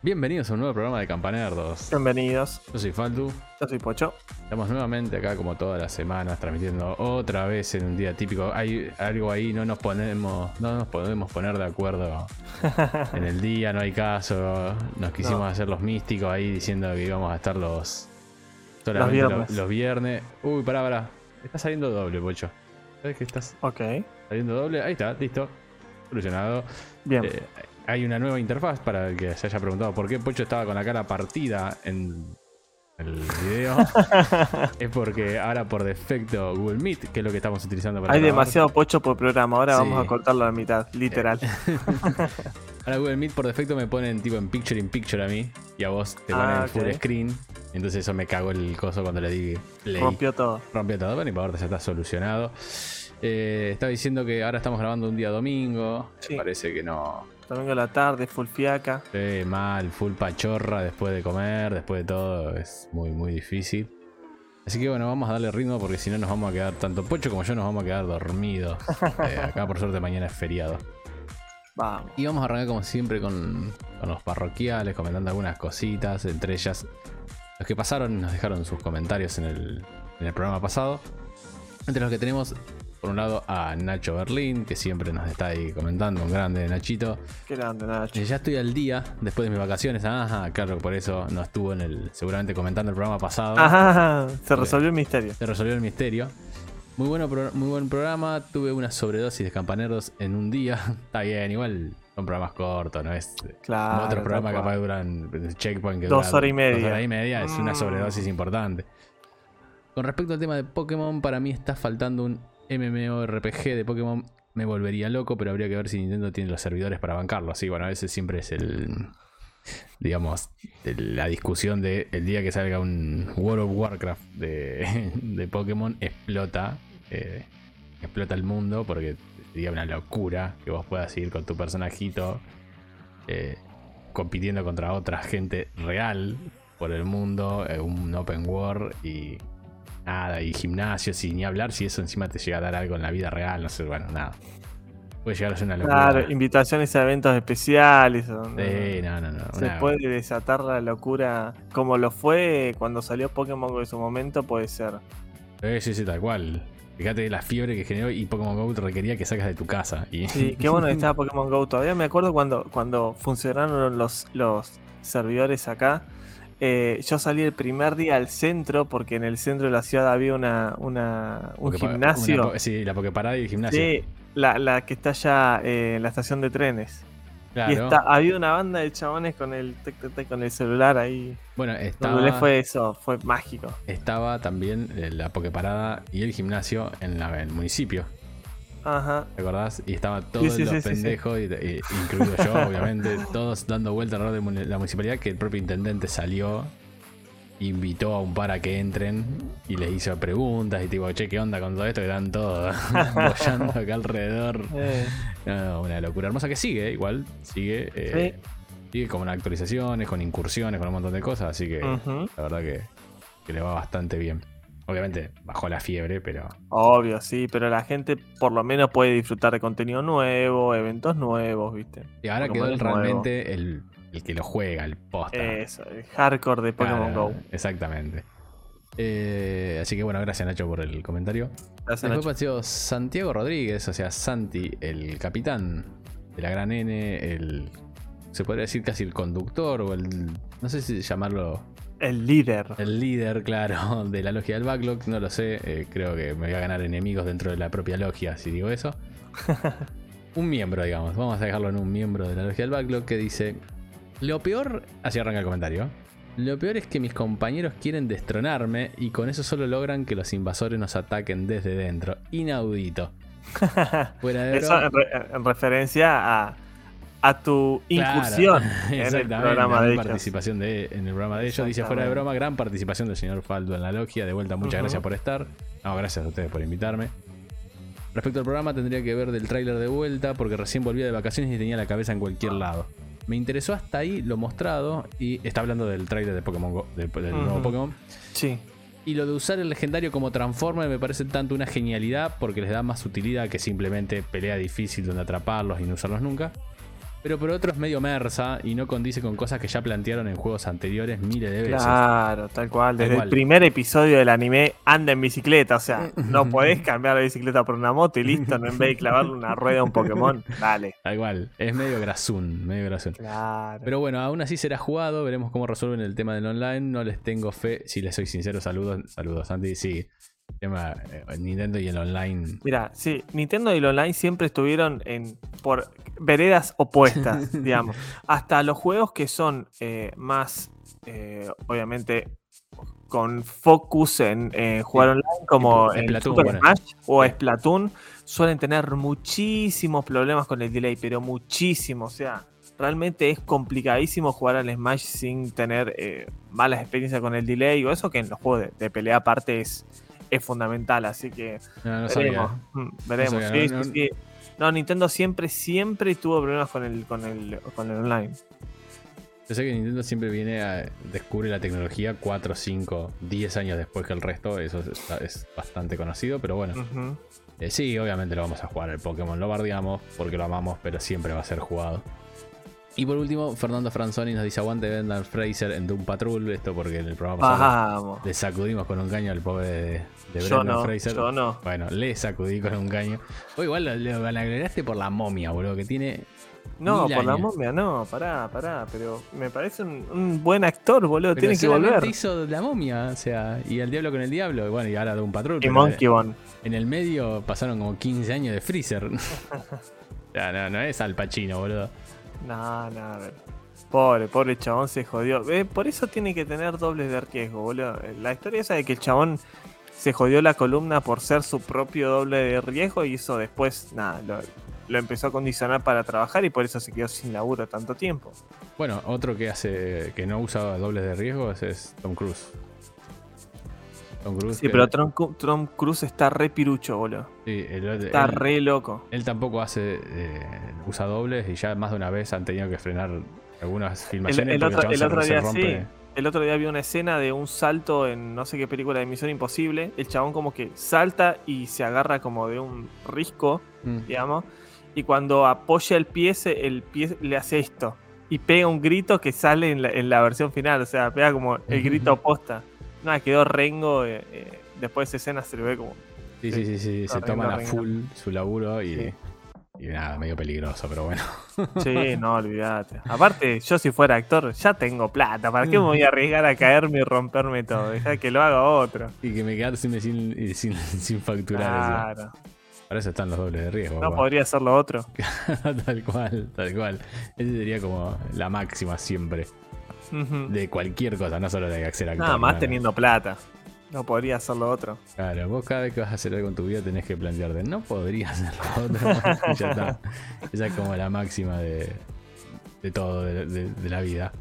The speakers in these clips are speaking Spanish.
Bienvenidos a un nuevo programa de Campanerdos. Bienvenidos. Yo soy Faldu. Yo soy Pocho. Estamos nuevamente acá como todas las semanas transmitiendo otra vez en un día típico. Hay algo ahí, no nos ponemos, no nos podemos poner de acuerdo en el día, no hay caso. Nos quisimos No. hacer los místicos ahí diciendo que íbamos a estar los Los viernes. los viernes. Uy, pará, pará. Está saliendo doble, Pocho. ¿Sabes que estás Ok. saliendo doble? Ahí está, listo. Solucionado. Bien. Eh, hay una nueva interfaz para el que se haya preguntado por qué Pocho estaba con la cara partida en el video. es porque ahora por defecto Google Meet, que es lo que estamos utilizando para Hay grabar. demasiado Pocho por programa. Ahora Sí. vamos a cortarlo a la mitad, literal. Ahora Google Meet por defecto me ponen tipo en picture in picture a mí y a vos te ponen Ah, en full screen. Entonces eso me cago el coso cuando le di play. Rompió todo. Rompió todo, bueno, y por ahora ya está solucionado. Eh, estaba diciendo que ahora estamos grabando un día domingo. Sí. Parece que no, Domingo a la tarde, full fiaca. Sí, mal, full pachorra después de comer, después de todo, es muy, muy difícil. Así que bueno, vamos a darle ritmo porque si no nos vamos a quedar, tanto Pocho como yo nos vamos a quedar dormidos. Eh, acá por suerte mañana es feriado. Vamos. Y vamos a arrancar como siempre con, con los parroquiales, comentando algunas cositas, entre ellas los que pasaron y nos dejaron sus comentarios en el, en el programa pasado. Entre los que tenemos, por un lado, a Nacho Berlín, que siempre nos está ahí comentando, un grande Nachito. Qué grande, Nacho. Eh, Ya estoy al día después de mis vacaciones. Ajá, claro, por eso no estuvo en el. Seguramente comentando el programa pasado. Ajá, se resolvió el misterio. Se resolvió el misterio. Muy, bueno, muy buen programa. Tuve una sobredosis de campaneros en un día. Está bien, igual son programas cortos, ¿no? Es Claro. otros programas capaz duran. Checkpoint que Dos dura horas y media. Dos horas y media es una Mm. sobredosis importante. Con respecto al tema de Pokémon, para mí está faltando un MMORPG de Pokémon. Me volvería loco, pero habría que ver si Nintendo tiene los servidores para bancarlo. Así, bueno, a veces siempre es el. Digamos, la discusión de el día que salga un World of Warcraft de, de Pokémon, explota. eh, explota el mundo porque sería una locura que vos puedas ir con tu personajito eh, compitiendo contra otra gente real por el mundo, eh, un open world y nada, y gimnasios y ni hablar si eso encima te llega a dar algo en la vida real, no sé, bueno, nada. Puede llegar a ser una locura. Claro, invitaciones a eventos especiales. Sí, no, no, no. Se una- puede desatar la locura como lo fue cuando salió Pokémon Go en su momento, puede ser. Eh, sí, sí, tal cual. Fíjate la fiebre que generó y Pokémon GO te requería que sacas de tu casa. Y... Sí, qué bueno que estaba Pokémon Go. Todavía me acuerdo cuando, cuando funcionaron los, los servidores acá. Eh, yo salí el primer día al centro porque en el centro de la ciudad había una, una, un gimnasio. una sí, la Pokeparada y el gimnasio. Sí, la, la que está allá eh, en la estación de trenes. claro. Y está, había una banda de chabones con el, con el celular ahí. Bueno, estaba, fue eso, fue mágico. estaba también eh, la Pokeparada y el gimnasio en la- el municipio. Ajá. ¿Te acordás? Y estaba todos sí, los sí, sí, sí. pendejos, y- y- incluido yo, obviamente, todos dando vuelta alrededor de la municipalidad, que el propio intendente salió, invitó a un par a que entren y les hizo preguntas y tipo, che, ¿qué onda con todo esto? Que están todos bollando acá alrededor. Eh, No, una locura hermosa que sigue, igual, sigue. eh, Sigue con actualizaciones, con incursiones, con un montón de cosas, así que la verdad que, que le va bastante bien. Obviamente bajó la fiebre, pero Obvio, sí, pero la gente por lo menos puede disfrutar de contenido nuevo, eventos nuevos, ¿viste? y ahora Pokémon quedó realmente el, el que lo juega, el posta. Eso, el hardcore de Pokémon Claro, Go. Exactamente. Eh, así que bueno, gracias Nacho por el comentario. Gracias, Después Nacho. Santiago Rodríguez, o sea, Santi, el capitán de la gran N, el. Se podría decir casi el conductor o el. No sé si llamarlo El líder. el líder, claro, de la logia del backlog. No lo sé, eh, creo que me voy a ganar enemigos dentro de la propia logia si digo eso. un miembro, digamos, vamos a dejarlo en un miembro de la logia del backlog que dice: Lo peor. Así arranca el comentario. Lo peor es que mis compañeros quieren destronarme y con eso solo logran que los invasores nos ataquen desde dentro. Inaudito. Fuera de Eso en, re- en referencia a, a tu Claro, incursión en el programa de ellos. participación de, en el programa de ellos. Dice fuera de broma, gran participación del señor Faldo en la logia. De vuelta, muchas gracias por estar. No, gracias a ustedes por invitarme. Respecto al programa, tendría que ver del tráiler de vuelta porque recién volvía de vacaciones y tenía la cabeza en cualquier lado. Me interesó hasta ahí lo mostrado y está hablando del tráiler de Pokémon Go, de- del nuevo Ujú. Pokémon. Sí. Y lo de usar el legendario como Transformer me parece tanto una genialidad porque les da más utilidad que simplemente pelea difícil donde atraparlos y no usarlos nunca. Pero por otro es medio mersa y no condice con cosas que ya plantearon en juegos anteriores miles de veces. Claro, tal cual. Tal Desde cual. el primer episodio del anime anda en bicicleta. O sea, no podés cambiar la bicicleta por una moto y listo. No en vez de clavarle una rueda a un Pokémon. Dale. Tal cual. Es medio grasún, medio grasún. Claro. Pero bueno, aún así será jugado. Veremos cómo resuelven el tema del online. No les tengo fe. Si les soy sincero, saludos. Saludos, Santi. Sí. Tema eh, Nintendo y el online. Mira, sí, Nintendo y el online siempre estuvieron en por veredas opuestas, digamos. Hasta los juegos que son eh, más, eh, obviamente, con focus en eh, jugar online, como Splatoon, Super bueno. Smash o. Splatoon, suelen tener muchísimos problemas con el delay, pero muchísimo. O sea, realmente es complicadísimo jugar al Smash sin tener eh, malas experiencias con el delay o eso, que en los juegos de, de pelea aparte es, es fundamental. Así que No, no sabía. veremos. veremos. sabía, sí, no, sí, Nintendo siempre, siempre tuvo problemas con el, con el, con el online. Yo sé que Nintendo siempre viene a descubre la tecnología 4, 5, 10 años después que el resto. Eso es, es bastante conocido, pero bueno. Eh, sí, obviamente lo vamos a jugar el Pokémon. Lo bardeamos porque lo amamos, pero siempre va a ser jugado. Y por último, Fernando Franzoni nos dice: Aguante Brendan Fraser en Doom Patrol. Esto porque en el programa pasado Vamos. le sacudimos con un caño al pobre de, Brendan no, Fraser. yo no. Bueno, le sacudí con un caño. O igual lo, lo por la momia, boludo, que tiene. No, por la momia, no, pará, pará. Pero me parece un, un buen actor, boludo. Pero Tiene que volver. hizo la momia, o sea, y el diablo con el diablo, y bueno, y ahora de un patrón. Y Monkey. En el medio pasaron como 15 años de Freezer. o sea, no, no es Al Pacino, boludo. No, no, a ver. Pobre, pobre chabón se jodió. Eh, por eso tiene que tener dobles de riesgo, boludo. Eh, La historia esa de que el chabón se jodió la columna por ser su propio doble de riesgo y hizo después, nada, lo, empezó a condicionar para trabajar y por eso se quedó sin laburo tanto tiempo. Bueno, otro que hace que no usa dobles de riesgo es, es Tom Cruise. Tom Cruise. Sí, que- pero Tom, Tom Cruise está re pirucho, boludo. sí, el- Está él- re loco. Él tampoco hace eh, usa dobles y ya más de una vez han tenido que frenar algunas filmaciones el porque otro- el otro se día sí. El otro día vi una escena de un salto en no sé qué película de Misión Imposible. El chabón como que salta y se agarra como de un risco, Mm. digamos. Y cuando apoya el pie, se- el pie le hace esto. Y pega un grito que sale en la, en la versión final. O sea, pega como el grito posta. Quedó rengo. eh, eh, después de esa escena se le ve como... Sí, sí, sí, sí, se toman a full su laburo y, Sí. y nada, medio peligroso, pero bueno. Sí, no, olvídate. Aparte, yo si fuera actor, ya tengo plata. ¿Para qué me voy a arriesgar a caerme y romperme todo? Deja que lo haga otro. Y que me quedar sin, sin, sin, sin facturar. eso. Claro. Para eso están los dobles de riesgo. No papá. podría hacerlo otro. tal cual, tal cual. Esa sería como la máxima siempre. De cualquier cosa, no solo de hacer actor. Nada más no, no. teniendo plata. No podría hacerlo otro. Claro, vos cada vez que vas a hacer algo en tu vida tenés que plantearte, no podría hacerlo otro. y ya está. Esa es como la máxima de, de todo, de, de- de la vida.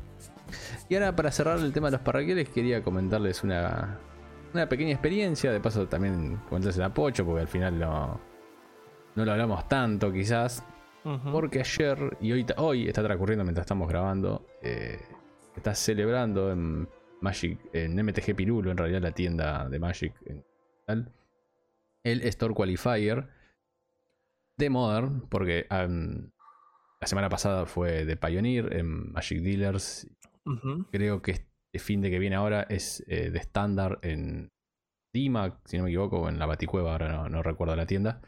Y ahora para cerrar el tema de los parraqueles, quería comentarles una, una pequeña experiencia. De paso también comentarles a Pocho, porque al final no, no lo hablamos tanto quizás. Porque ayer y hoy, hoy está transcurriendo mientras estamos grabando. eh, está celebrando en Magic, en MTG Pirulo, en realidad la tienda de Magic en tal, el Store Qualifier de Modern, porque am, la semana pasada fue de Pioneer en Magic Dealers. Creo que este fin de que viene ahora es eh, de estándar en Dima, si no me equivoco, o en la Baticueva, ahora no, no recuerdo la tienda.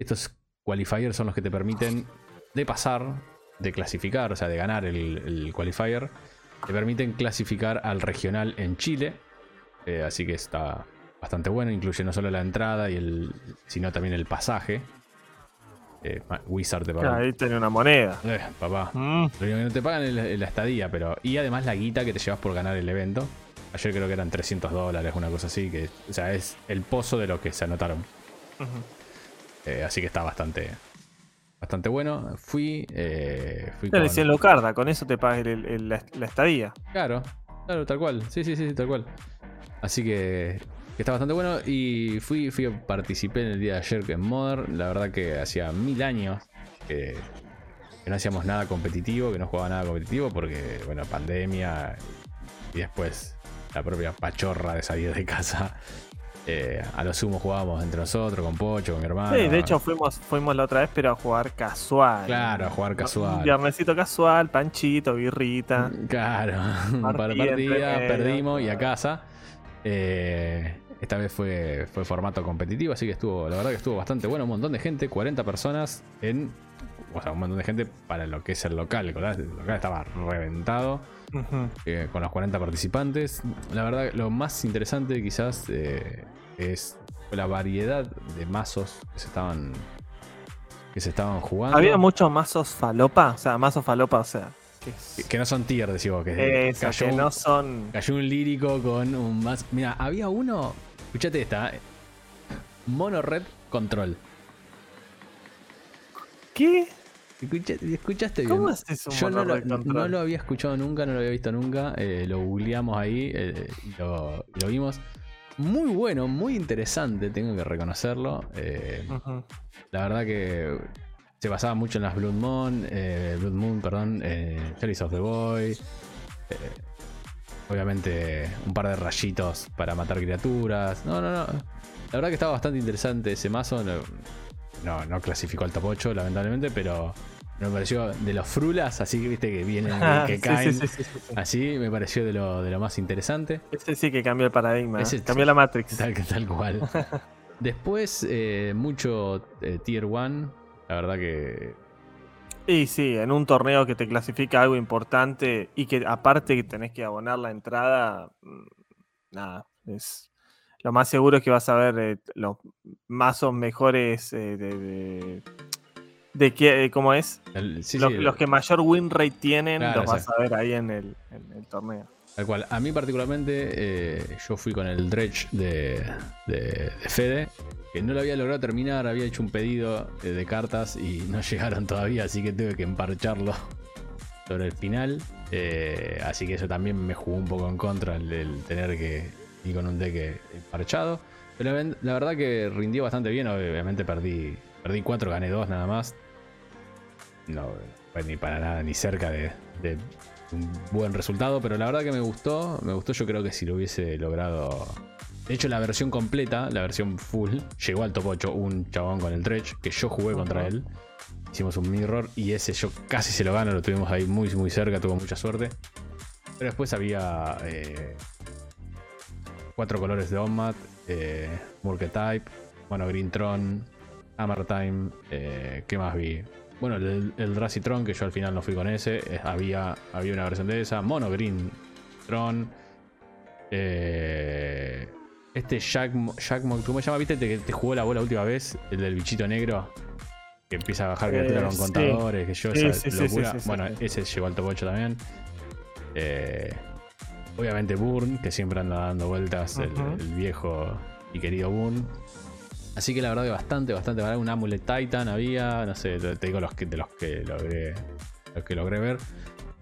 Estos qualifiers son los que te permiten de pasar, de clasificar, o sea, de ganar el, el qualifier. Te permiten clasificar al regional en Chile. Eh, así que está bastante bueno. Incluye no solo la entrada y el. sino también el pasaje. Eh, Wizard te paga. Ahí tiene una moneda. Eh, papá. Mm. Lo único que no te pagan es la, es la estadía, pero. Y además la guita que te llevas por ganar el evento. Ayer creo que eran 300 dólares, una cosa así. que O sea, es el pozo de lo que se anotaron. Eh, así que está bastante. Bastante bueno. Fui. Eh, fui con- 100 Lucarda, con eso te pagas el- el- la, la estadía. Claro, claro, tal cual. Sí, sí, sí, tal cual. Así que, que está bastante bueno. Y fui, fui, participé en el día de ayer en Modern. La verdad que hacía mil años que, que no hacíamos nada competitivo, que no jugaba nada competitivo, porque, bueno, pandemia y después la propia pachorra de salir de casa. Eh, a lo sumo jugábamos entre nosotros, con Pocho, con mi hermano. Sí, de hecho fuimos, fuimos la otra vez, pero a jugar casual. Claro, a jugar casual. viernesito casual, panchito, birrita. Claro, un par de Partida perdimos y a casa. Eh, esta vez fue, fue formato competitivo, así que estuvo, la verdad que estuvo bastante bueno. Un montón de gente, 40 personas en. O sea, un montón de gente para lo que es el local. El local el local estaba reventado eh, con los 40 participantes. La verdad, lo más interesante quizás eh, es la variedad de mazos que se estaban que se estaban jugando. Había muchos mazos falopa, o sea, mazos falopa, o sea, que, no son tier, decimos que eso, cayó que un- no son. Cayó un lírico con un más. Mira, había uno. Escuchate esta. eh. Mono Red Control. ¿Qué? Escucha- ¿Escuchaste bien? ¿Cómo haces un Yo no lo, no había escuchado nunca, no lo había visto nunca. eh, lo googleamos ahí eh, y lo, vimos. Muy bueno, muy interesante, tengo que reconocerlo. eh, la verdad que se basaba mucho en las Blood Moon, Blood Moon, perdón, Cherries of the Boy. Obviamente un par de rayitos para matar criaturas. No, no, no. La verdad que estaba bastante interesante ese mazo. No, no, no clasificó al top 8, lamentablemente, pero me pareció de los frulas, así que viste que vienen, que Sí, caen. sí, sí, sí, sí, sí. Así me pareció de lo, de lo más interesante. Ese sí que cambió el paradigma. Ese- ¿eh? cambió la Matrix. Tal, tal cual. Después, eh, mucho eh, Tier 1. La verdad que Y sí, en un torneo que te clasifica algo importante y que aparte que tenés que abonar la entrada, mm, nada, es lo más seguro es que vas a ver eh, los mazos mejores eh, de, de, de qué, eh, ¿cómo es? el- sí, los, sí, los que mayor win rate tienen Claro, los vas exacto. a ver ahí en el, en el torneo. Tal cual. A mí particularmente, eh, yo fui con el dredge de, de- de Fede, que no lo había logrado terminar, había hecho un pedido de cartas y no llegaron todavía, así que tuve que emparcharlo sobre el final. Eh, así que eso también me jugó un poco en contra el, tener que ir con un deck eh, emparchado. Pero la, verdad que rindió bastante bien, obviamente perdí, perdí 4, gané 2 nada más. No fue ni para nada, ni cerca de un buen resultado, pero la verdad que me gustó, me gustó, yo creo que si lo hubiese logrado... De hecho, la versión completa, la versión full, llegó al top 8 un chabón con el Dredge, que yo jugué contra él. Hicimos un mirror y ese yo casi se lo gano, lo tuvimos ahí muy muy cerca, tuvo mucha suerte. Pero después había eh, cuatro colores de Onmat, eh, Murketype, bueno, Green Tron, Hammer Time, eh, ¿qué más vi? Bueno, el, el Dracitron, que yo al final no fui con ese, eh, había, había una versión de esa, Mono Green Tron, eh, este Jack, Mo- Jack Mo- ¿cómo se llama? ¿Viste que te jugó la bola última vez? El del bichito negro. Que empieza a bajar Eh, criaturas con sí. contadores, que yo Sí, esa sí, sí, sí, locura. bueno, ese llegó al top 8 también. Eh, obviamente Burn, que siempre anda dando vueltas, el- el, viejo y querido Burn. Así que la verdad que bastante, bastante variado. Un Amulet Titan había, no sé, te digo los que, de los que logré, los que logré ver.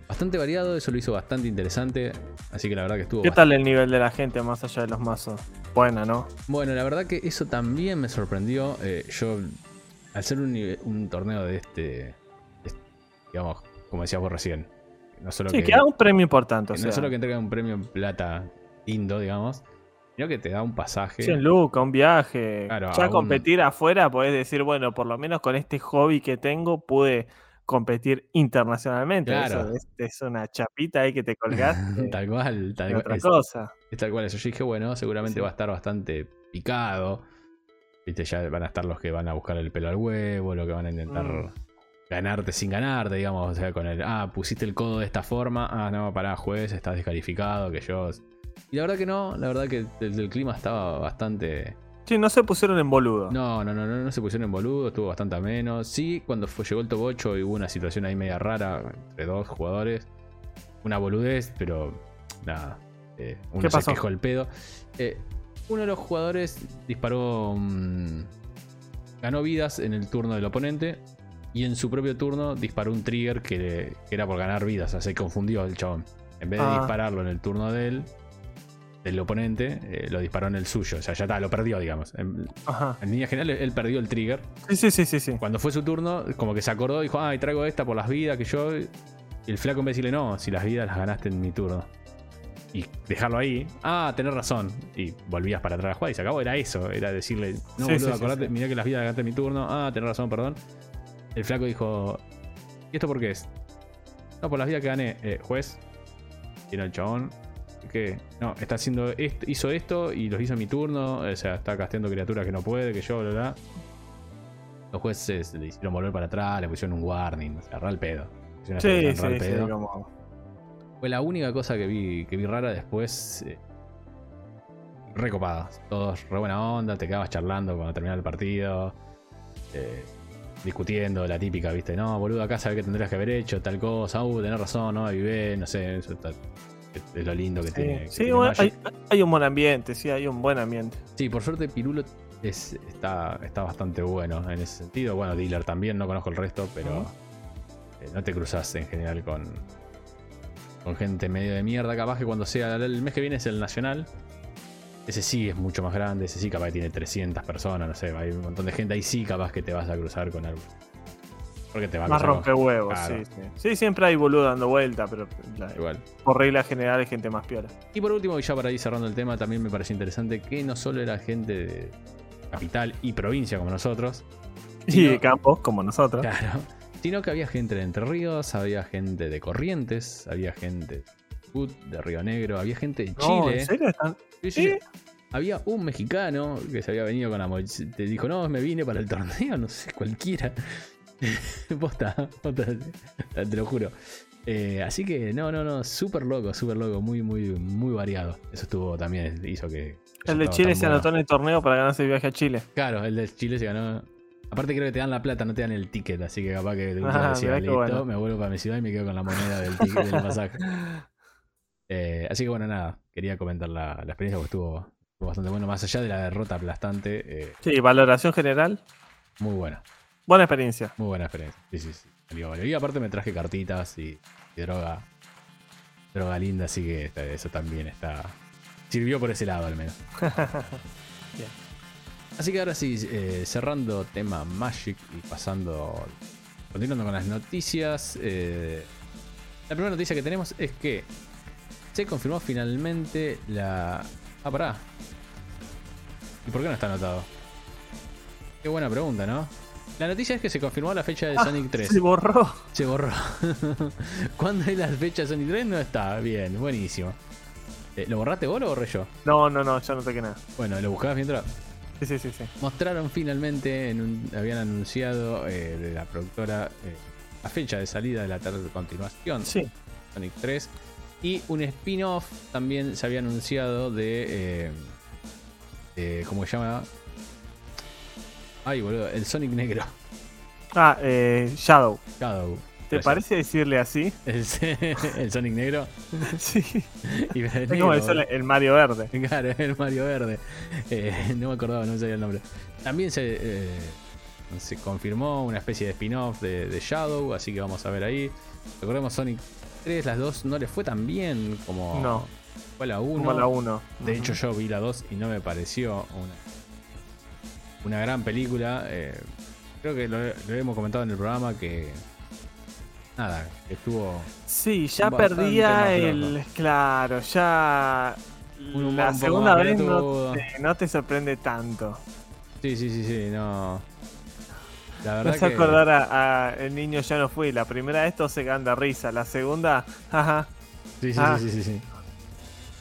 Bastante variado, eso lo hizo bastante interesante. Así que la verdad que estuvo ¿Qué bastante- tal el nivel de la gente más allá de los mazos? Buena, ¿no? Bueno, la verdad que eso también me sorprendió. Eh, yo, al ser un, un torneo de este, de este- digamos, como decías vos recién, no solo Sí, que, que da un premio importante. O no solo que entrega un premio en plata lindo, digamos, sino que te da un pasaje. 100 lucas, un viaje. Claro, ya competir afuera, podés decir, bueno, por lo menos con este hobby que tengo pude competir internacionalmente. Claro. Eso es, es una chapita ahí que te colgaste. tal cual, tal cual. otra es- cosa. Es tal cual eso. Yo dije, bueno, seguramente Sí. va a estar bastante picado. Viste, ya van a estar los que van a buscar el pelo al huevo, los que van a intentar Mm. ganarte sin ganarte, digamos. O sea, con el, ah, pusiste el codo de esta forma. Ah, no, pará, juez, estás descalificado, que yo. Y la verdad que no, la verdad que el, el clima estaba bastante. Sí, no se pusieron en boludo. No, no, no, no, no se pusieron en boludo, estuvo bastante a menos. Sí, cuando fue, llegó el top 8 y hubo una situación ahí media rara entre dos jugadores. Una boludez, pero nada. eh, uno ¿Qué se pasó? quejó el pedo. Eh, uno de los jugadores disparó. mm, ganó vidas en el turno del oponente. Y en su propio turno disparó un trigger que, que era por ganar vidas. O sea, se confundió el chabón. En vez de Ah. dispararlo en el turno de él, del oponente, eh, lo disparó en el suyo. O sea, ya está, lo perdió, digamos. En, Ajá. en línea general, él perdió el trigger. Sí, sí, sí, sí, sí. Cuando fue su turno, como que se acordó dijo, ay, traigo esta por las vidas que yo. Y el flaco en vez de decirle, no, si las vidas las ganaste en mi turno. y dejarlo ahí. Ah, tenés razón. Y volvías para atrás a la jugada y se acabó. Era eso. Era decirle, no, Sí, boludo, sí, acordate, mirá que las vidas de mi turno. Ah, tenés razón, perdón. El flaco dijo, ¿y esto por qué es? No, por las vidas que gané. Eh, juez. Era el chabón. No, está haciendo esto, hizo esto y los hizo en mi turno. O sea, está casteando criaturas que no puede, que yo, bla, bla. Los jueces le hicieron volver para atrás, le pusieron un warning. O sea, ra el pedo. Sí, sí, sí, pedo. como- Fue la única cosa que vi, que vi rara después. Eh, recopada. Todos re buena onda, te quedabas charlando cuando terminaba el partido. eh, discutiendo la típica, viste, no, boludo, acá sabes que tendrías que haber hecho tal cosa, uh, tenés razón, no, vivé, no sé, eso está- es, lo lindo que tiene. Sí, que sí, tiene bueno, Magic. hay, hay un buen ambiente, sí, hay un buen ambiente. Sí, por suerte Pirulo es, está, está bastante bueno en ese sentido. Bueno, Dealer también, no conozco el resto, pero eh, no te cruzas en general con, con gente medio de mierda. Capaz que cuando sea el mes que viene es el Nacional. Ese sí es mucho más grande, ese sí capaz que tiene 300 personas, no sé, hay un montón de gente. Ahí sí capaz que te vas a cruzar con algo. Porque te va a Más rompehuevos, Claro. sí, sí. Sí, siempre hay boludo dando vuelta, pero la- Igual. por regla general hay gente más piola. Y por último, y ya para ir cerrando el tema, también me pareció interesante que no solo era gente de capital y provincia como nosotros, Y de no. campos, como nosotros. Claro. Sino que había gente de Entre Ríos, había gente de Corrientes, había gente de Río Negro, había gente de No, Chile. ¿en serio? ¿Están- Sí, sí, ¿Sí? sí. Había un mexicano que se había venido con la mochila. Te dijo, no, me vine para el torneo, no sé, cualquiera. posta, posta, te lo juro. Eh, así que, no, no, no, súper loco, súper loco, muy, muy, muy variado. Eso estuvo también, hizo que. El de Chile se bueno. anotó en el torneo para ganarse el viaje a Chile. Claro, el de Chile se ganó. Aparte creo que te dan la plata, no te dan el ticket, así que capaz que Ah, decía, listo, bueno. me vuelvo para mi ciudad y me quedo con la moneda del ticket del pasaje. Eh, así que bueno, nada, quería comentar la, la experiencia porque estuvo, estuvo bastante bueno, más allá de la derrota aplastante, eh, Sí, valoración general. muy buena, Buena experiencia. muy buena experiencia. Sí, sí, sí. Y aparte me traje cartitas y, y droga, droga linda, así que está- eso también está, sirvió por ese lado al menos. Bien. Así que ahora sí, eh, cerrando tema Magic y pasando, continuando con las noticias. eh, la primera noticia que tenemos es que se confirmó finalmente la... Ah, pará. ¿Y por qué no está anotado? Qué buena pregunta, ¿no? La noticia es que se confirmó la fecha de Ah, Sonic 3. Se borró. Se borró. ¿Cuándo es la fecha de Sonic 3? No está. Bien, buenísimo. Eh, ¿Lo borraste vos o lo borré yo? No, no, no, ya no toqué nada. Bueno, lo buscabas mientras. Sí, sí, sí, sí. Mostraron finalmente, en un- habían anunciado eh, de la productora eh, la fecha de salida de la tercera continuación, Sí. Sonic 3. Y un spin-off también se había anunciado de. de- ¿Cómo se llama? Ay, boludo, el Sonic Negro. Ah, eh, Shadow. Shadow. ¿Te parece decirle así? El, el Sonic Negro. sí. Y el Es como el, Mario Verde. Claro, el Mario Verde. Eh, no me acordaba, no me sabía el nombre. También se, eh, se confirmó una especie de spin-off de, de Shadow, así que vamos a ver ahí. Recordemos Sonic 3, las dos no le fue tan bien como No. fue la 1. Como la 1. De hecho, yo vi la 2 y no me pareció una, una gran película. Eh, creo que lo, lo hemos comentado en el programa que. Nada, estuvo. Sí, ya perdía el. Claro, ya. Un La un segunda vez no te, no te sorprende tanto. Sí, sí, sí, sí, no. La verdad hace que. acordar a, a El niño ya no fui. La primera de estos se cagan de risa. La segunda, jaja. Sí, sí, Ah. sí, sí, sí.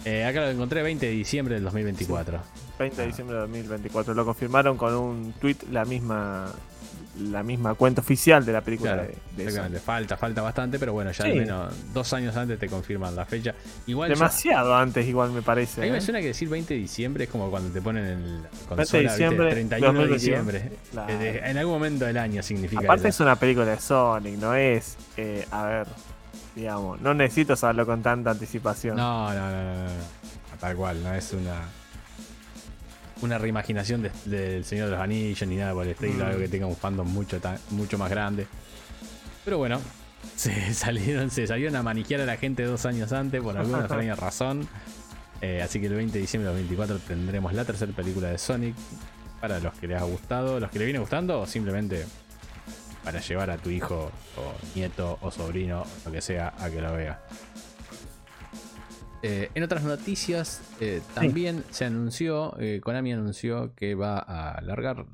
Eh, acá lo encontré 20 de diciembre del 2024. 20 de diciembre de 2024. Lo confirmaron con un tweet la misma la misma cuenta oficial de la película Claro, de, de exactamente. Falta, falta bastante, pero bueno, ya al menos dos años antes te confirman la fecha. Igual Demasiado antes igual me a parece. mí me ¿eh? suena que decir 20 de diciembre es como cuando te ponen en la 20 consola, de ¿viste? diciembre, 31 de 2021. diciembre. Claro. Eh, de- en algún momento del año significa Aparte es una película de Sonic, no es, eh, a ver, digamos, no necesito saberlo con tanta anticipación. No, no, no, no, no. Tal cual, no es una una reimaginación de- del Señor de los Anillos ni nada por el estilo, Mm. algo que tenga un fandom mucho, mucho más grande. Pero bueno, se salieron, se salieron a maniquear a la gente dos años antes por alguna extraña razón. Eh, así que el 20 de diciembre del 2024 tendremos la tercera película de Sonic. Para los que les ha gustado, los que le viene gustando, o simplemente para llevar a tu hijo o nieto o sobrino, lo que sea, a que lo vea. Eh, en otras noticias, eh, también se anunció, eh, Konami anunció que va a alargar,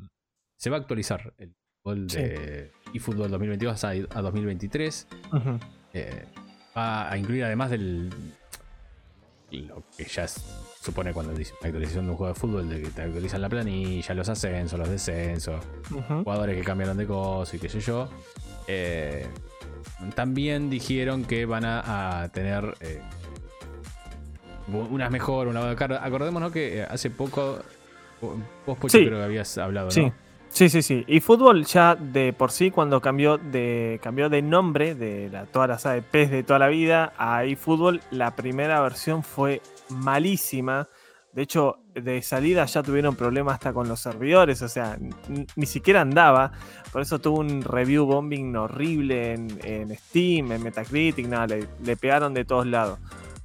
se va a actualizar el fútbol de eFootball 2022 a, a 2023. Ujú. Eh, va a incluir además del lo que ya se supone cuando dice actualización de un juego de fútbol, de que te actualizan la planilla, los ascensos, los descensos, jugadores que cambiaron de cosas y qué sé yo. También dijeron que van a, a tener eh, unas mejor, una claro, Acordémonos que eh, hace poco vos Pocho, Sí. creo que habías hablado, ¿no? Sí. Sí, sí, sí. Y fútbol ya de por sí, cuando cambió de, cambió de nombre de la, toda la saga de PES de toda la vida a eFootball, la primera versión fue malísima. De hecho, de salida ya tuvieron problemas hasta con los servidores, o sea, ni siquiera andaba. Por eso tuvo un review bombing horrible en, en Steam, en Metacritic, nada, le, le pegaron de todos lados.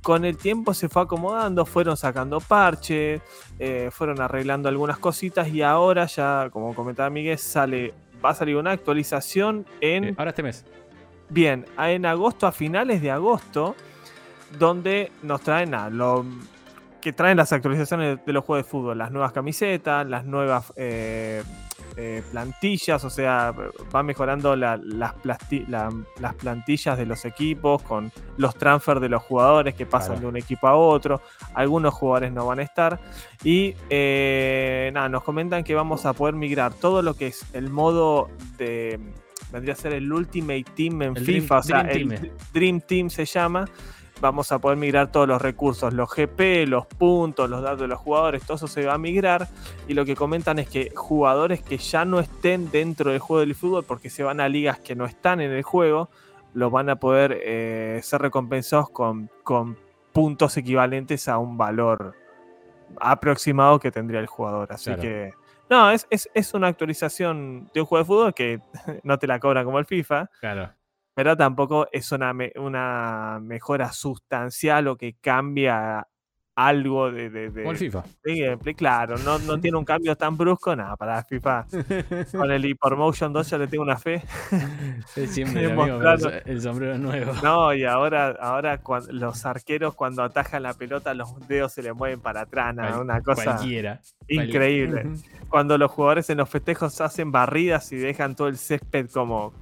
Con el tiempo se fue acomodando, fueron sacando parches, eh, fueron arreglando algunas cositas y ahora ya, como comentaba Miguel, sale, va a salir una actualización en Eh, ahora este mes. Bien, en agosto, a finales de agosto, donde nos traen a lo que traen las actualizaciones de los juegos de fútbol, las nuevas camisetas, las nuevas eh, eh, plantillas, o sea, va mejorando la- las, plasti- la- las plantillas de los equipos con los transfers de los jugadores que pasan Claro. de un equipo a otro. Algunos jugadores no van a estar. Y eh, nada, nos comentan que vamos a poder migrar todo lo que es el modo de. Vendría a ser el Ultimate Team en El FIFA, Dream- o sea, Dream el Team. Dream Team se llama. Vamos a poder migrar todos los recursos, los GP, los puntos, los datos de los jugadores, todo eso se va a migrar. Y lo que comentan es que jugadores que ya no estén dentro del juego del fútbol, porque se van a ligas que no están en el juego, los van a poder eh, ser recompensados con, con puntos equivalentes a un valor aproximado que tendría el jugador. Así Claro. que. No, es, es, es una actualización de un juego de fútbol que no te la cobran como el FIFA, Claro. Pero tampoco es una, me- una mejora sustancial o que cambia algo de, de, de- el FIFA. de. Claro, no, no tiene un cambio tan brusco, nada, para FIFA. Con el Hypermotion 2 ya le tengo una fe. Es siempre el, amigo sombrero nuevo. No, y ahora, ahora cuan- los arqueros cuando atajan la pelota los dedos se le mueven para atrás, nada, una cosa Cualquiera. increíble. Cuando los jugadores en los festejos hacen barridas y dejan todo el césped como,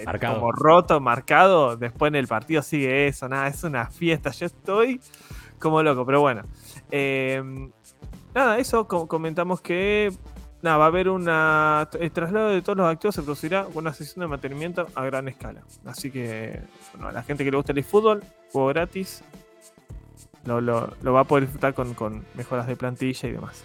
eh, como roto, marcado, después en el partido sigue eso, nada, es una fiesta. Yo estoy como loco, pero bueno. Eh, nada, eso co- comentamos que nada, va a haber una. El traslado de todos los activos se producirá con una sesión de mantenimiento a gran escala. Así que, bueno, a la gente que le gusta el fútbol, juego gratis. Lo, lo- lo va a poder disfrutar con, con mejoras de plantilla y demás.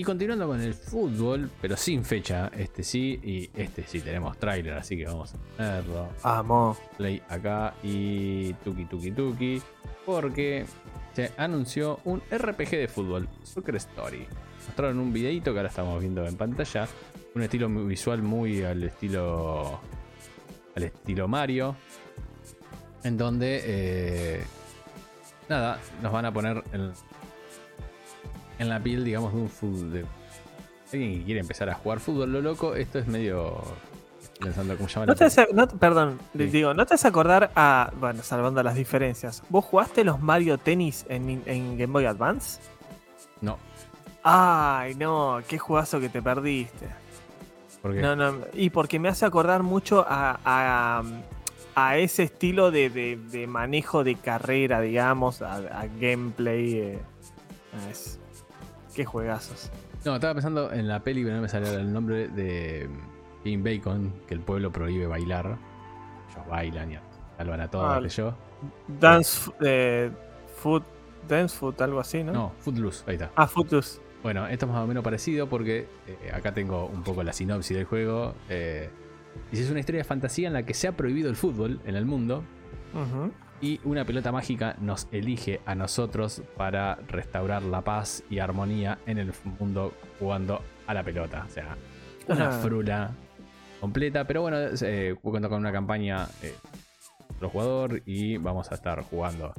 Y continuando con el fútbol, pero sin fecha, este sí, y este sí tenemos tráiler, así que vamos a ponerlo. Vamos. Play acá y tuki tuki tuki. Porque se anunció un RPG de fútbol, Soccer Story. Mostraron un videito que ahora estamos viendo en pantalla. Un estilo visual muy al estilo. al estilo Mario. En donde. eh, nada, nos van a poner en, en la piel, digamos, de un fútbol. De alguien que quiere empezar a jugar fútbol. Lo loco, esto es medio. Pensando cómo se llama No la te hace- no te- perdón, Sí. digo, ¿no te hace acordar a. Bueno, salvando las diferencias. ¿Vos jugaste los Mario Tennis en, en Game Boy Advance? No, Ay, no, qué jugazo que te perdiste. porque. No, no, y porque me hace acordar mucho a, a, a ese estilo de, de- de manejo de carrera, digamos, a, a gameplay. eh, es- qué juegazos. No, estaba pensando en la peli, pero no me salía el nombre de King Bacon, que el pueblo prohíbe bailar. Ellos bailan y salvan a todos, Ah, yo. Dance, eh, Foot, Dance Foot, algo así, ¿no? No, Footloose, ahí está. Ah, Footloose. Bueno, esto es más o menos parecido porque eh, acá tengo un poco la sinopsis del juego. Eh, dice, es una historia de fantasía en la que se ha prohibido el fútbol en el mundo. Y una pelota mágica nos elige a nosotros para restaurar la paz y armonía en el mundo jugando a la pelota. O sea, una frula completa, pero bueno, eh, cuento con una campaña eh, jugador y vamos a estar jugando.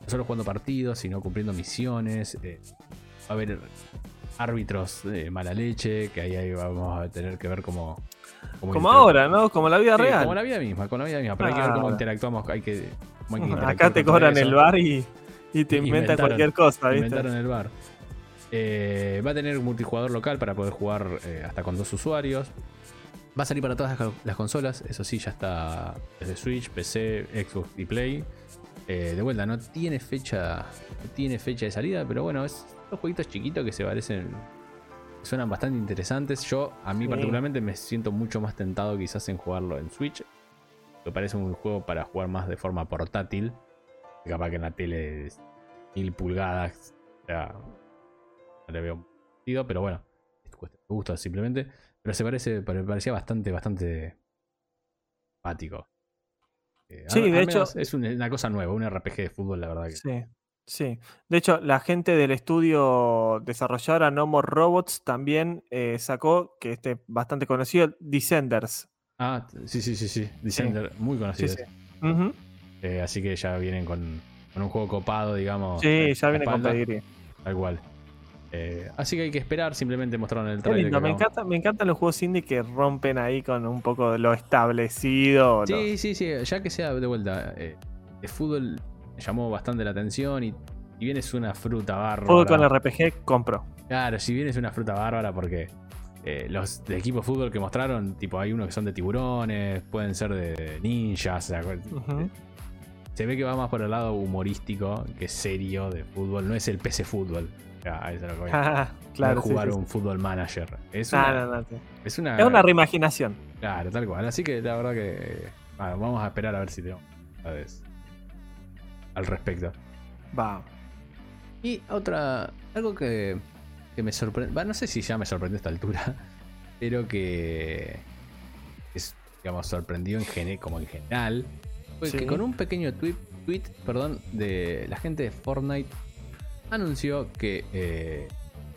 No solo jugando partidos, sino cumpliendo misiones. eh, va a haber árbitros de mala leche, que ahí, ahí vamos a tener que ver cómo... cómo Como inter- ahora, ¿no? Como la vida Sí, real. Como la vida misma, con la vida misma. Pero hay que ver Ah, cómo bueno. interactuamos. Hay que, hay Acá te cobran el bar y, y te inventan cualquier cosa, ¿viste? Inventaron el bar. Eh, va a tener multijugador local para poder jugar eh, hasta con dos usuarios. Va a salir para todas las, las consolas. Eso sí, ya está desde Switch, PC, Xbox y Play. Eh, de vuelta, no tiene fecha. No tiene fecha de salida, pero bueno, es dos jueguitos chiquitos que se parecen. que Suenan bastante interesantes. Yo, a mí Sí. particularmente, me siento mucho más tentado quizás en jugarlo en Switch. Me parece un juego para jugar más de forma portátil. Capaz que en la tele es mil pulgadas. O sea, no le veo sentido, pero bueno. De gusto simplemente. Pero se parece, pare- parecía bastante, bastante simpático. Eh, Sí, de hecho- es un- una cosa nueva, un RPG de fútbol, la verdad que. Sí, sí. De hecho, la gente del estudio desarrolladora No More Robots también eh, sacó, que este bastante conocido, Descenders. Ah, sí, sí, sí, sí. Descender, muy Sí, conocido. sí. Ujú. Eh, así que ya vienen con, con un juego copado, digamos. Sí, ya la viene con pedigrí. Tal cual. Eh, así que hay que esperar, simplemente mostraron el trailer. lindo, me, encanta, me encantan los juegos indie que rompen ahí con un poco de lo establecido. Sí, sí, sí, ya que sea de vuelta. eh, el fútbol me llamó bastante la atención y, y bien es una fruta bárbara. Fútbol con RPG, compro. Claro, si bien es una fruta bárbara porque eh, los de equipo de fútbol que mostraron, tipo, hay unos que son de tiburones, pueden ser de ninjas. Se ve que va más por el lado humorístico que serio de fútbol. No es el PC fútbol. Sea, eso es lo que voy. Ah, claro, sí, jugar sí, sí. un fútbol manager. Es No, una, no, es una, Es una reimaginación. Claro, tal cual. Así que la verdad que. eh, bueno, vamos a esperar a ver si tenemos al respecto. Va. Y otra. Algo que, que me sorprende. no sé si ya me sorprendió a esta altura. Pero que. Es, digamos, sorprendió en gene, como en general. Fue Sí. que con un pequeño tweet, tweet perdón, de la gente de Fortnite anunció que eh,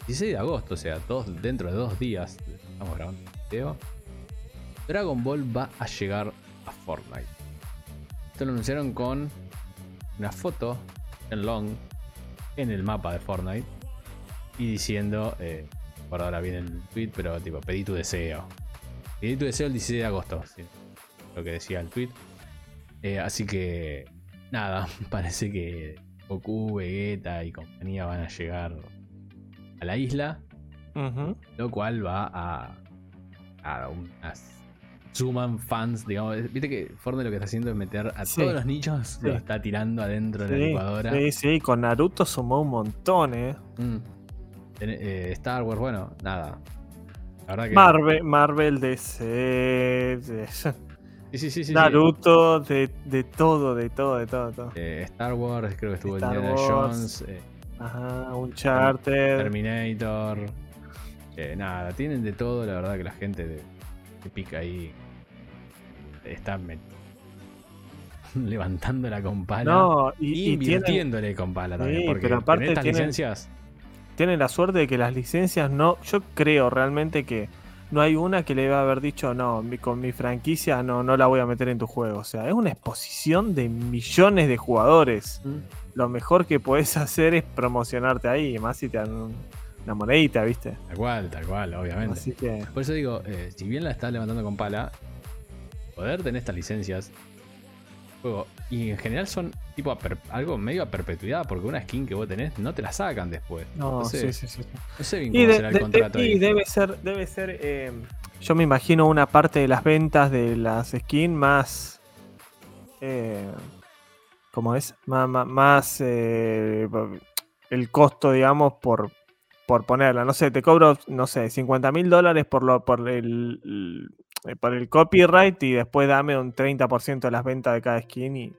16 de agosto, o sea, dos, dentro de dos días, estamos grabando el video, Dragon Ball va a llegar a Fortnite. Esto lo anunciaron con una foto en long en el mapa de Fortnite y diciendo, eh, por ahora viene el tweet, pero tipo, pedí tu deseo. Pedí tu deseo el 16 de agosto, sí, lo que decía el tweet. Eh, así que, nada, parece que Goku, Vegeta y compañía van a llegar a la isla, lo cual va a, a unas suman fans, digamos. Viste que Fortnite lo que está haciendo es meter a Sí. todos los nichos, Sí. lo está tirando adentro de la licuadora. sí, sí, con Naruto sumó un montón, eh. Mm. Eh, Star Wars, bueno, nada. La verdad que. Marvel, Marvel, DC, Sí, sí, sí, Naruto, de, de todo, de todo, de todo, de todo. Eh, Star Wars, creo que estuvo Star Indiana Wars. Jones, eh, Ajá, Uncharted. Terminator. eh, nada, tienen de todo, la verdad que la gente de Epic ahí está met- levantando la compala. No, y, y tienen, invirtiéndole con pala también. Sí, porque pero aparte estas tienen- licencias. tienen la suerte de que las licencias no. Yo creo realmente que no hay una que le va a haber dicho, no, mi- con mi franquicia no, no la voy a meter en tu juego. O sea, es una exposición de millones de jugadores. Lo mejor que puedes hacer es promocionarte ahí, y más si te dan un- una monedita, ¿viste? Tal cual, tal cual, obviamente. Así que. Por eso digo, eh, si bien la estás levantando con pala, poder tener estas licencias, juego, y en general son tipo a algo medio a perpetuidad, porque una skin que vos tenés no te la sacan después. No, sé, sí, sí, sí. No sé bien Y, cómo de- será el de- contrato de- y ahí. debe ser, debe ser. eh, yo me imagino una parte de las ventas de las skins más. Eh, ¿Cómo es? Má- má- Más. eh, el costo, digamos, por, por ponerla. No sé, te cobro, no sé, 50 mil dólares por, lo, por, el, por el copyright y después dame un 30% de las ventas de cada skin y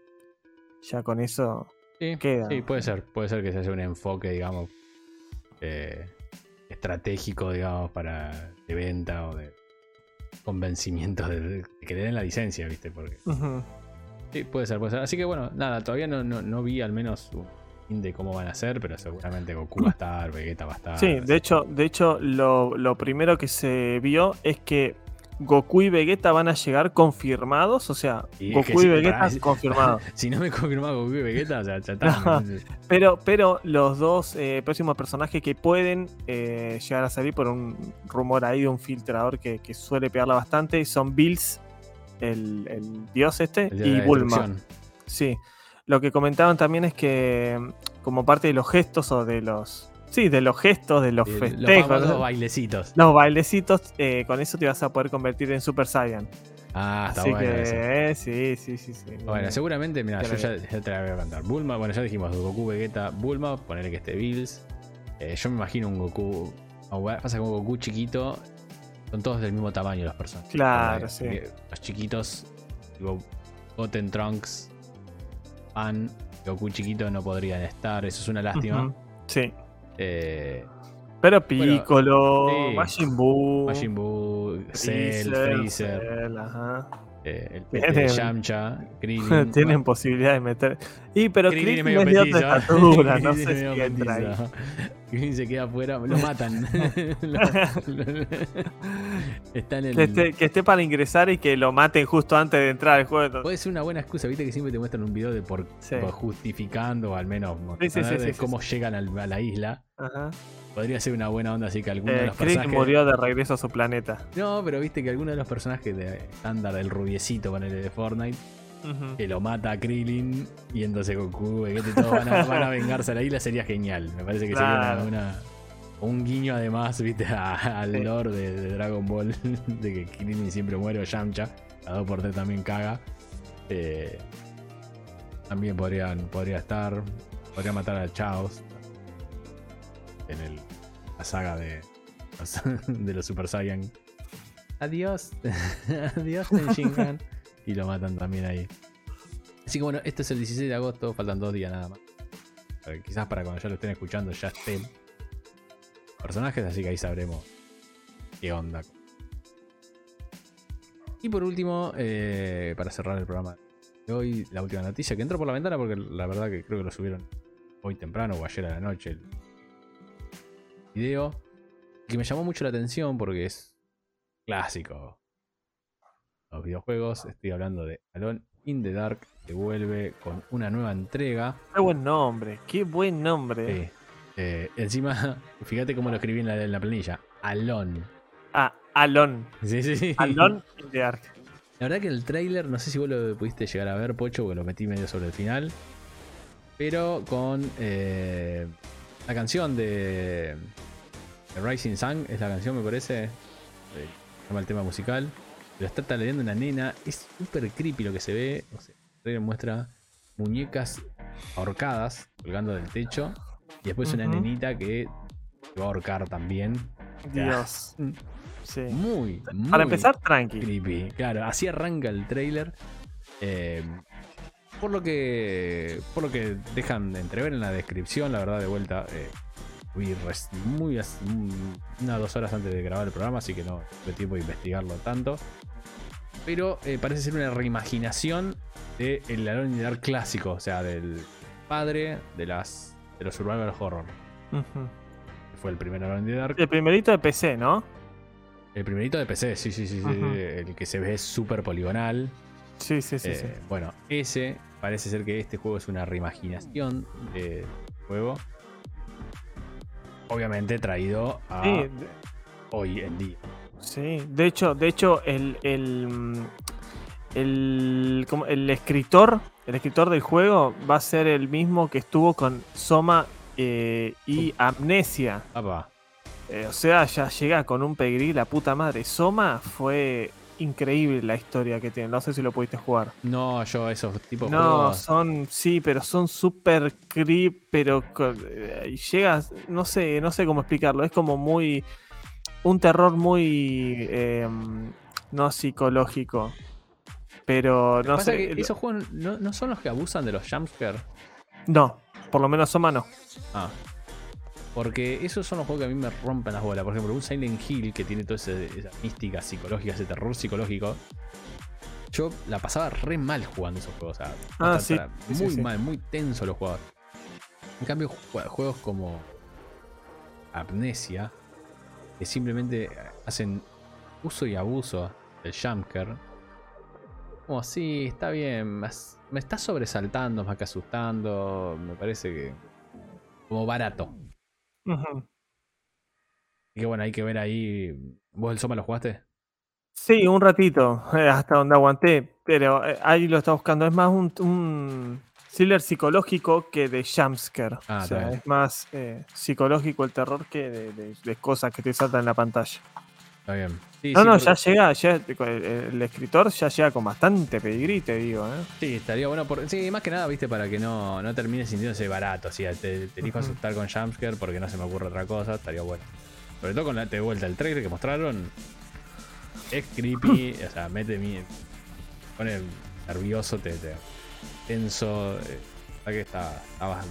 ya con eso. Sí, queda. sí, puede ser. Puede ser que se haya un enfoque, digamos, eh, estratégico, digamos, para de venta o de convencimiento de, de que le den la licencia, ¿viste? Porque. Sí, puede ser, puede ser. Así que bueno, nada, todavía no, no, no vi al menos un fin de cómo van a ser, pero seguramente Goku va a estar, Vegeta va a estar. Sí, de hecho, de hecho lo, lo primero que se vio es que Goku y Vegeta van a llegar confirmados, o sea, Y es Goku y Vegeta pará, confirmados. Si no me confirma Goku y Vegeta, o sea, ya está. Pero, pero los dos eh, próximos personajes que pueden eh, llegar a salir por un rumor ahí de un filtrador que, que suele pegarla bastante son Bills, el, el dios este, El y Bulma. Sí. Lo que comentaban también es que como parte de los gestos o de los... Sí, de los gestos, de los Eh, Los bailecitos. los bailecitos, eh, con eso te vas a poder convertir en Super Saiyan. Ah, está Así bueno que, eso. eh, sí, sí, sí, sí. Bueno, seguramente, mira, yo ya, ya te la voy a contar. Bulma, bueno, ya dijimos Goku, Vegeta, Bulma, ponerle que esté Bills. Eh, yo me imagino un Goku. Pasa con Goku chiquito, son todos del mismo tamaño los personajes. Claro, sí. Los chiquitos, tipo, Goten Trunks, Pan, Goku chiquito no podrían estar, eso es una lástima. Sí. Eh, Pero Piccolo, sí. Majin Buu, Majin Buu, Cell, Freezer, Cell, ajá. Eh, el Tienen- de Yamcha, Krillin. Tienen posibilidad de meter. Y pero Krillin Krillin, es medio es de otra estatura, no sé si entra ahí. Krillin se queda afuera, lo matan. Lo- lo- Está en el. Que esté, que esté para ingresar y que lo maten justo antes de entrar al juego. Puede ser una buena excusa, viste que siempre te muestran un video de por, Sí. por justificando, o al menos Sí, sí, de cómo llegan a la isla. Ajá. Podría ser una buena onda, así que alguno de Eh, los personajes. murió de regreso a su planeta. No, pero viste que alguno de los personajes de estándar del rubiecito, ponele de Fortnite, que lo mata a Krillin y entonces Goku, Vegeta y todos van a, van a vengarse a la isla, sería genial. Me parece que Claro. sería una, una- un guiño además, viste, al Sí. lore de, de Dragon Ball, de que Krillin siempre muere o Yamcha, a 2x3 también caga. Eh, también podrían, podría estar, podría matar a Chaos en el, la saga de, los- de los Super Saiyan. Adiós, adiós Tenshinhan. y lo matan también ahí. Así que bueno, este es el 16 de agosto, faltan dos días nada más. Quizás para cuando ya lo estén escuchando ya estén personajes, así que ahí sabremos qué onda. Y por último, eh, para cerrar el programa de hoy, la última noticia que entró por la ventana porque la verdad que creo que lo subieron hoy temprano o ayer a la noche el video. Que me llamó mucho la atención porque es clásico. Los videojuegos, estoy hablando de Alone in the Dark, que vuelve con una nueva entrega. Qué buen nombre, qué buen nombre. Sí. Eh, encima, fíjate cómo lo escribí en la, en la planilla. Alone. Ah, Alon. Sí, sí, sí. Alon in the Ark. La verdad que el trailer, no sé si vos lo pudiste llegar a ver, Pocho, porque lo metí medio sobre el final. Pero con eh, la canción de, de Rising Sun, es la canción, me parece. se llama el tema musical. Lo está taleando una nena. Es súper creepy lo que se ve. O sea, el trailer muestra muñecas ahorcadas colgando del techo. Y después una nenita que se va a ahorcar también. Dios. Sí. Muy, muy Para empezar, tranqui. creepy. Claro, así arranca el trailer. Eh, por lo que. Por lo que dejan de entrever en la descripción, la verdad, de vuelta. Eh, muy mm, unas dos horas antes de grabar el programa, así que no tuve tiempo de investigarlo tanto. Pero eh, parece ser una reimaginación del el Alone in the Dark clásico, o sea, del padre de las de los survival horror. Fue el primer Alone in the Dark. El primerito de PC, ¿no? El primerito de PC, sí, sí, sí, sí, Ujú. el que se ve súper poligonal. Sí, sí, sí. Eh, sí. Bueno, ese parece ser que este juego es una reimaginación del juego. Obviamente traído a Sí, de- hoy en día. sí. De hecho, de hecho, el, el, el, como- el escritor, el escritor del juego va a ser el mismo que estuvo con Soma eh, y Amnesia. Eh, o sea, ya llega con un pedigrí la puta madre. Soma fue increíble la historia que tiene. No sé si lo pudiste jugar. no, yo esos tipos No, juegos. son, sí, pero son super creep, pero eh, llegas, no sé, no sé cómo explicarlo, es como muy, un terror muy, eh, no psicológico, pero no Pasa sé, que esos juegos no, no son los que abusan de los jumpscares. no, por lo menos Soma no. Ah. Porque esos son los juegos que a mí me rompen las bolas. Por ejemplo, un Silent Hill que tiene toda esa, mística psicológica, ese terror psicológico. Yo la pasaba re mal jugando esos juegos. o sea, Ah, sí, muy sí. mal, muy tenso los jugadores. En cambio, jue- juegos como Amnesia, que simplemente hacen uso y abuso el Jumpker. Como sí, está bien. Me está sobresaltando más que asustando. Me parece que. Como barato. Y que bueno, hay que ver ahí. ¿Vos el Soma lo jugaste? Sí, un ratito, eh, hasta donde aguanté. Pero eh, ahí lo está buscando. Es más un, un thriller psicológico que de jumpscare. Ah, o sea, es más eh, psicológico el terror que de, cosas que te saltan en la pantalla. Está bien. no, no, ya llega, ya, el, escritor ya llega con bastante pedigrí, te digo. ¿eh? Sí, estaría bueno. Por, sí, más que nada, viste, para que no, no termine sintiéndose barato. O sea, te, te elijo asustar con jumpscare porque no se me ocurre otra cosa, estaría bueno. Sobre todo con la de vuelta el trailer que mostraron. Es creepy, o sea, mete mi. Pone nervioso, te, te tenso, eh, que está,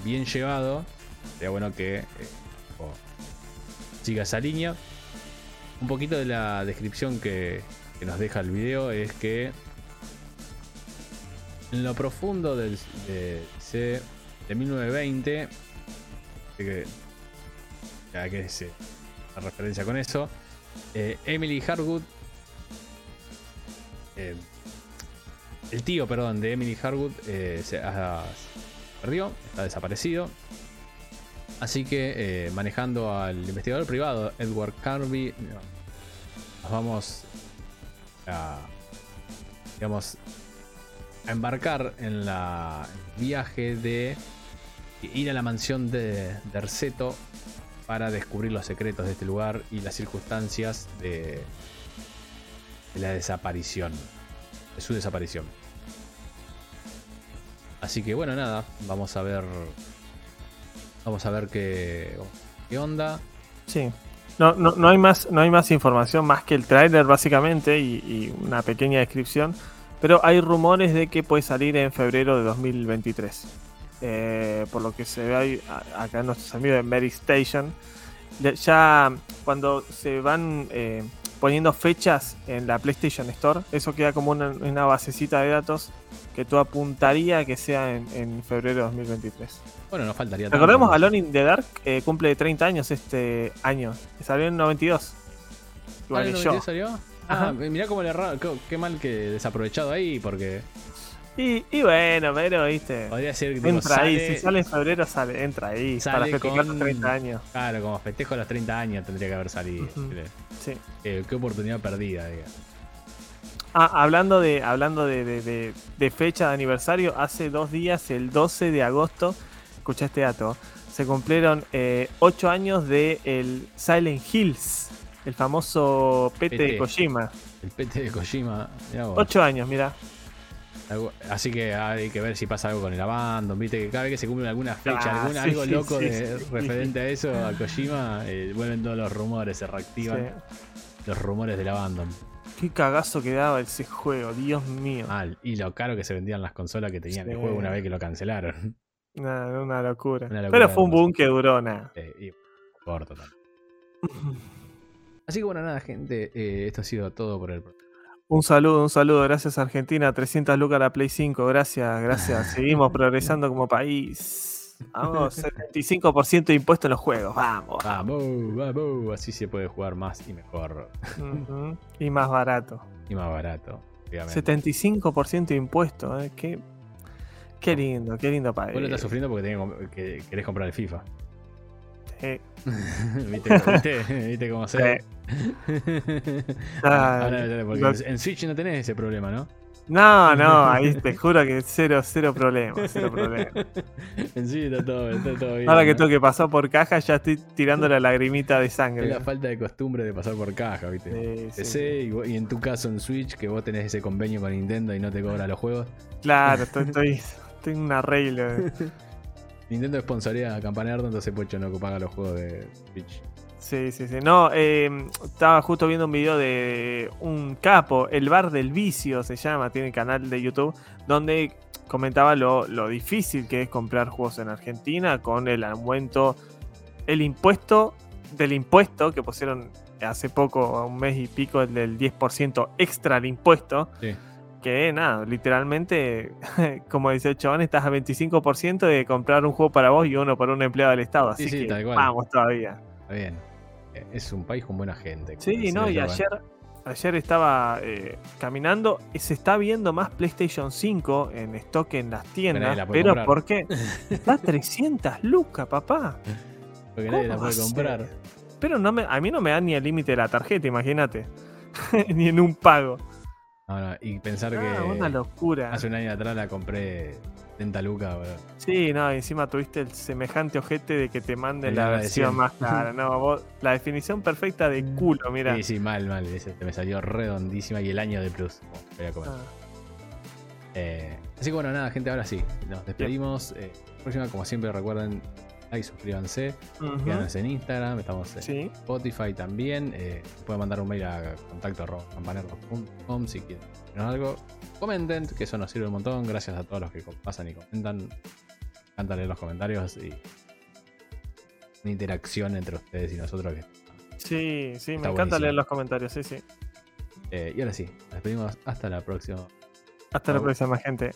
bien llevado. Sería bueno que eh, siga esa línea. Un poquito de la descripción que, nos deja el video es que en lo profundo del, de, de 1920, que, ya que es la referencia con eso, eh, Emily Harwood el tío, perdón, de Emily Harwood eh, se perdió, está desaparecido. Así que eh, manejando al investigador privado Edward Carby, nos vamos a, digamos, a embarcar en la viaje de ir a la mansión de, de para descubrir los secretos de este lugar y las circunstancias de la desaparición su desaparición. Así que bueno, nada, vamos a ver. Vamos a ver qué, qué onda. Sí. No, no, no, hay más, no hay más información más que el trailer básicamente y, una pequeña descripción. Pero hay rumores de que puede salir en febrero de 2023. Eh, por lo que se ve acá nuestros amigos de Mary Station. Ya cuando se van eh, poniendo fechas en la PlayStation Store. Eso queda como una, basecita de datos que tú apuntaría que sea en, febrero de 2023. Bueno, nos faltaría Recordemos, Alone in the Dark eh, cumple 30 años este año. Salió en 92. Igual ¿Ah, que yo. salió? Ah, mirá cómo le qué mal que desaprovechado ahí, porque y, bueno, pero viste. Podría ser que Entra ahí, si sale en febrero, sale, entra ahí. para festejar los 30 años. Claro, como festejo los 30 años tendría que haber salido. Sí. qué oportunidad perdida, Ah, hablando de, hablando de, fecha de aniversario, hace dos días, el 12 de agosto, escucha este dato, se cumplieron eh, 8 años de el Silent Hills, el famoso PT, de Kojima. El PT de Kojima. 8 años, mira. Así que hay que ver si pasa algo con el abandon, viste que cada vez que se cumple alguna fecha, ah, algo loco de, referente a eso, a Kojima, eh, vuelven todos los rumores, se reactivan los rumores del abandon. Qué cagazo que daba ese juego, Dios mío. y lo caro que se vendían las consolas que tenían el juego una vez que lo cancelaron. Una, locura. Pero fue un boom que duró nada. y corto también. Así que bueno, nada, gente, eh, esto ha sido todo por el un saludo, un saludo. Gracias Argentina. 300 lucas la Play 5. Gracias, gracias. Seguimos progresando como país. Vamos, 75% de impuesto en los juegos. Vamos. Vamos, vamos. Así se puede jugar más y mejor. Y más barato. Y más barato. 75% de impuesto. ¿eh? Qué, qué lindo, qué lindo país. Vos lo estás sufriendo porque que, querés comprar el FIFA. Sí. ¿Viste, viste, ¿Viste cómo se ah, en Switch no tenés ese problema, ¿no? No, no, ahí te juro que cero, cero problema, cero problema. en Switch está todo, está todo bien. Ahora que tengo que pasar por caja, ya estoy tirando la lagrimita de sangre. Es la falta de costumbre de pasar por caja, ¿viste? Sí, Y, en tu caso en Switch, que vos tenés ese convenio con Nintendo y no te cobra los juegos. Claro, estoy, estoy, en un arreglo. Nintendo sponsoría a Campanardo, entonces Pocho no paga los juegos de Switch. Sí, sí, sí. No, em, estaba justo viendo un video de un capo, el bar del vicio se llama, tiene canal de YouTube, donde comentaba lo, difícil que es comprar juegos en Argentina con el aumento, el impuesto del impuesto que pusieron hace poco, un mes y pico, el del 10% extra al impuesto. Que nada, literalmente, como dice el chabón, estás a 25% de comprar un juego para vos y uno para un empleado del Estado. Así que vamos todavía. Está bien. Es un país con buena gente. Sí, no, y ayer, ayer estaba eh, caminando, y se está viendo más PlayStation 5 en stock en las tiendas, la puede pero comprar. ¿por qué? Está a 300 lucas, papá. Porque nadie la ¿Cómo puede comprar. Pero no me, a mí no me dan ni el límite de la tarjeta, imagínate. ni en un pago. No, no, y pensar Ah, que una locura. hace un año atrás la compré 70 lucas, boludo. Sí, no, y encima tuviste el semejante ojete de que te manden la la versión más cara. No, vos- la definición perfecta de culo, mira. Sí, sí, mal, mal. ese me salió redondísima y el año de plus. voy a comer. Eh, así que bueno, nada, gente, ahora sí. Nos despedimos. Eh, próxima, como siempre, recuerden, like, suscríbanse. Síganos en Instagram, estamos en Sí. Spotify también. Eh, pueden mandar un mail a contacto arroba campanerros.com si quieren algo. Comenten, que eso nos sirve un montón. Gracias a todos los que pasan y comentan. Me encanta leer los comentarios y una interacción entre ustedes y nosotros. Que, Sí, sí, me encanta buenísimo. leer los comentarios, sí, sí. eh, y ahora sí, nos despedimos hasta la próxima. Hasta la próxima, gente.